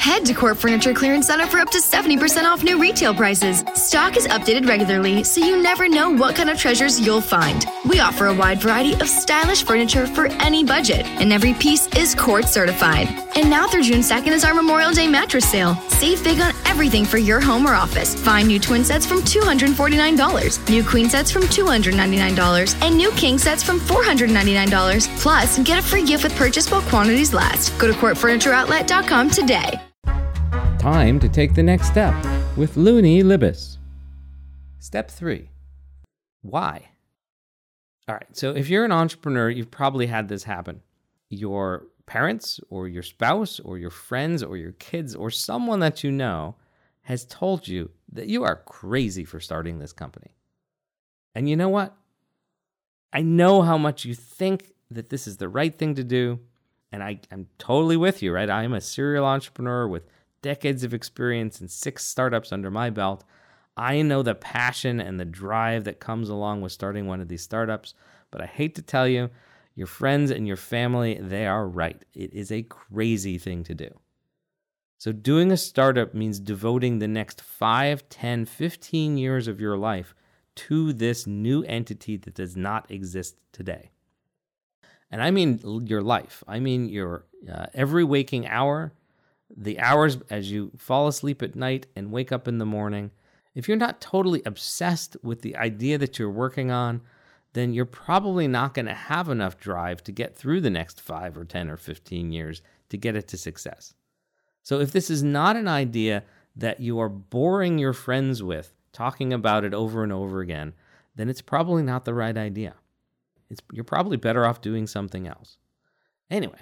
Head to Court Furniture Clearance Center for up to 70% off new retail prices. Stock is updated regularly, so you never know what kind of treasures you'll find. We offer a wide variety of stylish furniture for any budget, and every piece is Court certified. And now through June 2nd is our Memorial Day mattress sale. Save big on everything for your home or office. Find new twin sets from $249, new queen sets from $299, and new king sets from $499. Plus, get a free gift with purchase while quantities last. Go to courtfurnitureoutlet.com today. Time to take the next step with Luni Libes. Step three Why? All right, so if you're an entrepreneur, you've probably had this happen. Your parents, or your spouse, or your friends, or your kids, or someone that you know has told you that you are crazy for starting this company. And you know what? I know how much you think that this is the right thing to do. And I, I'm totally with you, right? I am a serial entrepreneur with decades of experience and six startups under my belt. I know the passion and the drive that comes along with starting one of these startups, but I hate to tell you, your friends and your family, they are right. It is a crazy thing to do. So, doing a startup means devoting the next 5, 10, 15 years of your life to this new entity that does not exist today. And I mean your life. I mean your uh, every waking hour, the hours as you fall asleep at night and wake up in the morning, if you're not totally obsessed with the idea that you're working on, then you're probably not going to have enough drive to get through the next five or 10 or 15 years to get it to success. So if this is not an idea that you are boring your friends with, talking about it over and over again, then it's probably not the right idea. It's, you're probably better off doing something else. Anyway,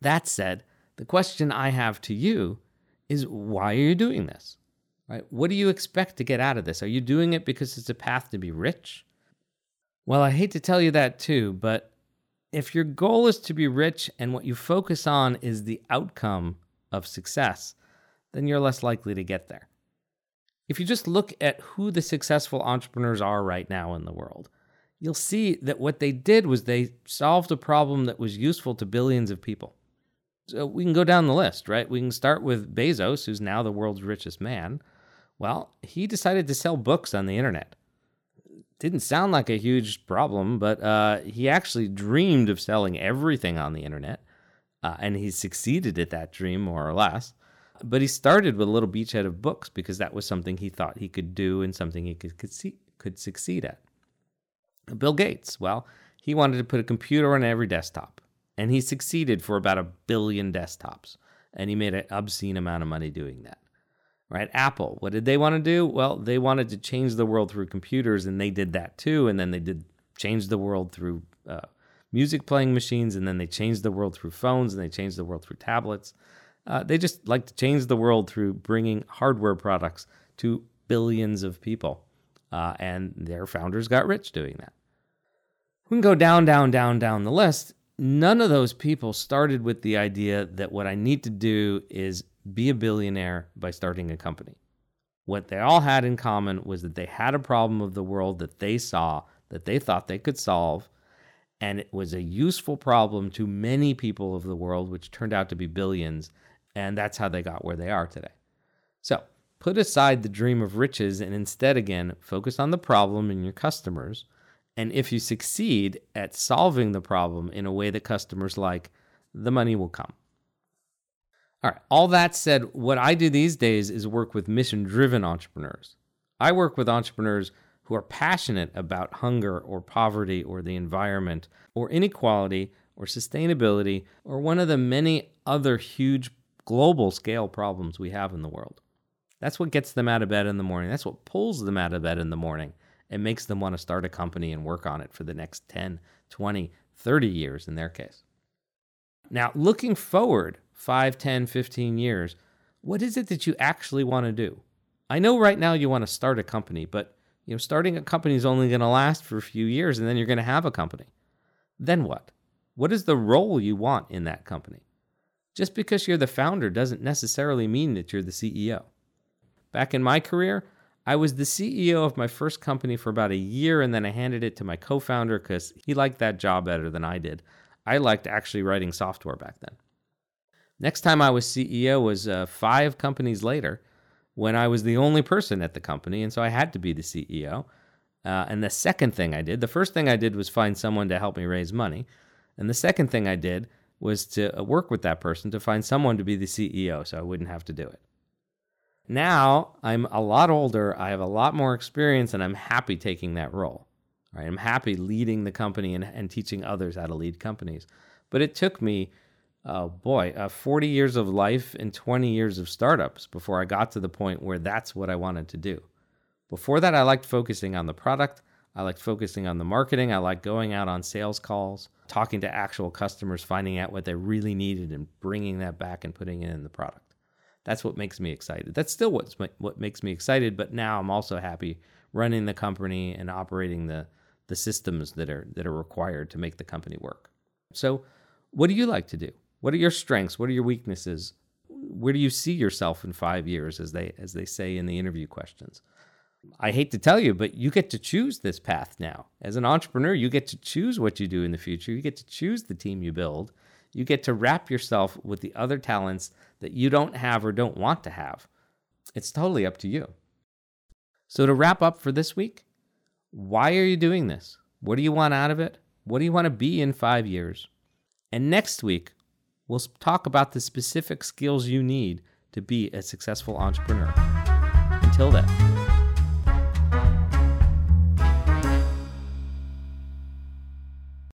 that said, the question I have to you is why are you doing this? Right? What do you expect to get out of this? Are you doing it because it's a path to be rich? Well, I hate to tell you that too, but if your goal is to be rich and what you focus on is the outcome of success, then you're less likely to get there. If you just look at who the successful entrepreneurs are right now in the world, you'll see that what they did was they solved a problem that was useful to billions of people. So we can go down the list, right? We can start with Bezos, who's now the world's richest man. Well, he decided to sell books on the internet. Didn't sound like a huge problem, but uh, he actually dreamed of selling everything on the internet, uh, and he succeeded at that dream more or less. But he started with a little beachhead of books because that was something he thought he could do and something he could could, see, could succeed at. Bill Gates, well, he wanted to put a computer on every desktop. And he succeeded for about a billion desktops. And he made an obscene amount of money doing that. Right? Apple, what did they want to do? Well, they wanted to change the world through computers, and they did that too. And then they did change the world through uh, music playing machines, and then they changed the world through phones, and they changed the world through tablets. Uh, they just like to change the world through bringing hardware products to billions of people. Uh, and their founders got rich doing that. We can go down, down, down, down the list none of those people started with the idea that what I need to do is be a billionaire by starting a company. What they all had in common was that they had a problem of the world that they saw, that they thought they could solve, and it was a useful problem to many people of the world, which turned out to be billions, and that's how they got where they are today. So, put aside the dream of riches and instead, again, focus on the problem and your customers and if you succeed at solving the problem in a way that customers like, the money will come. All right, all that said, what I do these days is work with mission driven entrepreneurs. I work with entrepreneurs who are passionate about hunger or poverty or the environment or inequality or sustainability or one of the many other huge global scale problems we have in the world. That's what gets them out of bed in the morning. That's what pulls them out of bed in the morning it makes them want to start a company and work on it for the next 10, 20, 30 years in their case. Now, looking forward 5, 10, 15 years, What is it that you actually want to do? I know right now you want to start a company, but you know, starting a company is only going to last for a few years and then you're going to have a company. Then what? What is the role you want in that company? Just because you're the founder doesn't necessarily mean that you're the CEO. Back in my career, I was the CEO of my first company for about a year and then I handed it to my co founder because he liked that job better than I did. I liked actually writing software back then. Next time I was CEO was uh, five companies later when I was the only person at the company, and so I had to be the CEO. Uh, and the second thing I did, the first thing I did was find someone to help me raise money. And the second thing I did was to uh, work with that person to find someone to be the CEO so I wouldn't have to do it. Now I'm a lot older, I have a lot more experience, and I'm happy taking that role. Right? I'm happy leading the company and, and teaching others how to lead companies. But it took me, oh boy, uh, 40 years of life and 20 years of startups before I got to the point where that's what I wanted to do. Before that, I liked focusing on the product. I liked focusing on the marketing. I liked going out on sales calls, talking to actual customers, finding out what they really needed and bringing that back and putting it in the product. That's what makes me excited. That's still what's what makes me excited, but now I'm also happy running the company and operating the the systems that are that are required to make the company work. So, what do you like to do? What are your strengths? What are your weaknesses? Where do you see yourself in 5 years as they as they say in the interview questions? I hate to tell you, but you get to choose this path now. As an entrepreneur, you get to choose what you do in the future. You get to choose the team you build. You get to wrap yourself with the other talents that you don't have or don't want to have. It's totally up to you. So, to wrap up for this week, why are you doing this? What do you want out of it? What do you want to be in five years? And next week, we'll talk about the specific skills you need to be a successful entrepreneur. Until then.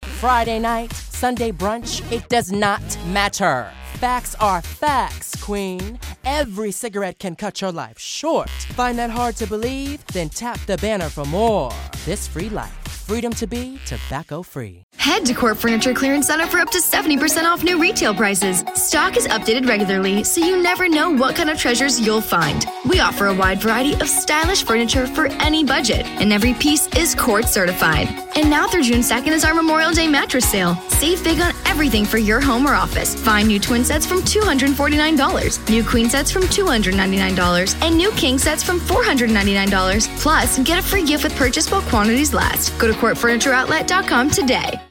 Friday night, Sunday brunch, it does not matter. Facts are facts, Queen. Every cigarette can cut your life short. Find that hard to believe? Then tap the banner for more. This free life. Freedom to be tobacco free. Head to Court Furniture Clearance Center for up to 70% off new retail prices. Stock is updated regularly, so you never know what kind of treasures you'll find. We offer a wide variety of stylish furniture for any budget, and every piece is court certified. And now through June 2nd is our Memorial Day mattress sale. Save big on everything for your home or office. Find new twin sets from $249, new queen sets from $299, and new king sets from $499. Plus, get a free gift with purchase while quantities last. Go to courtfurnitureoutlet.com today.